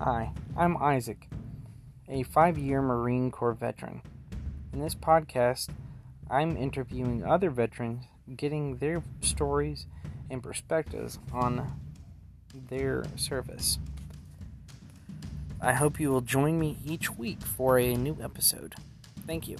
Hi, I'm Isaac, a five year Marine Corps veteran. In this podcast, I'm interviewing other veterans, getting their stories and perspectives on their service. I hope you will join me each week for a new episode. Thank you.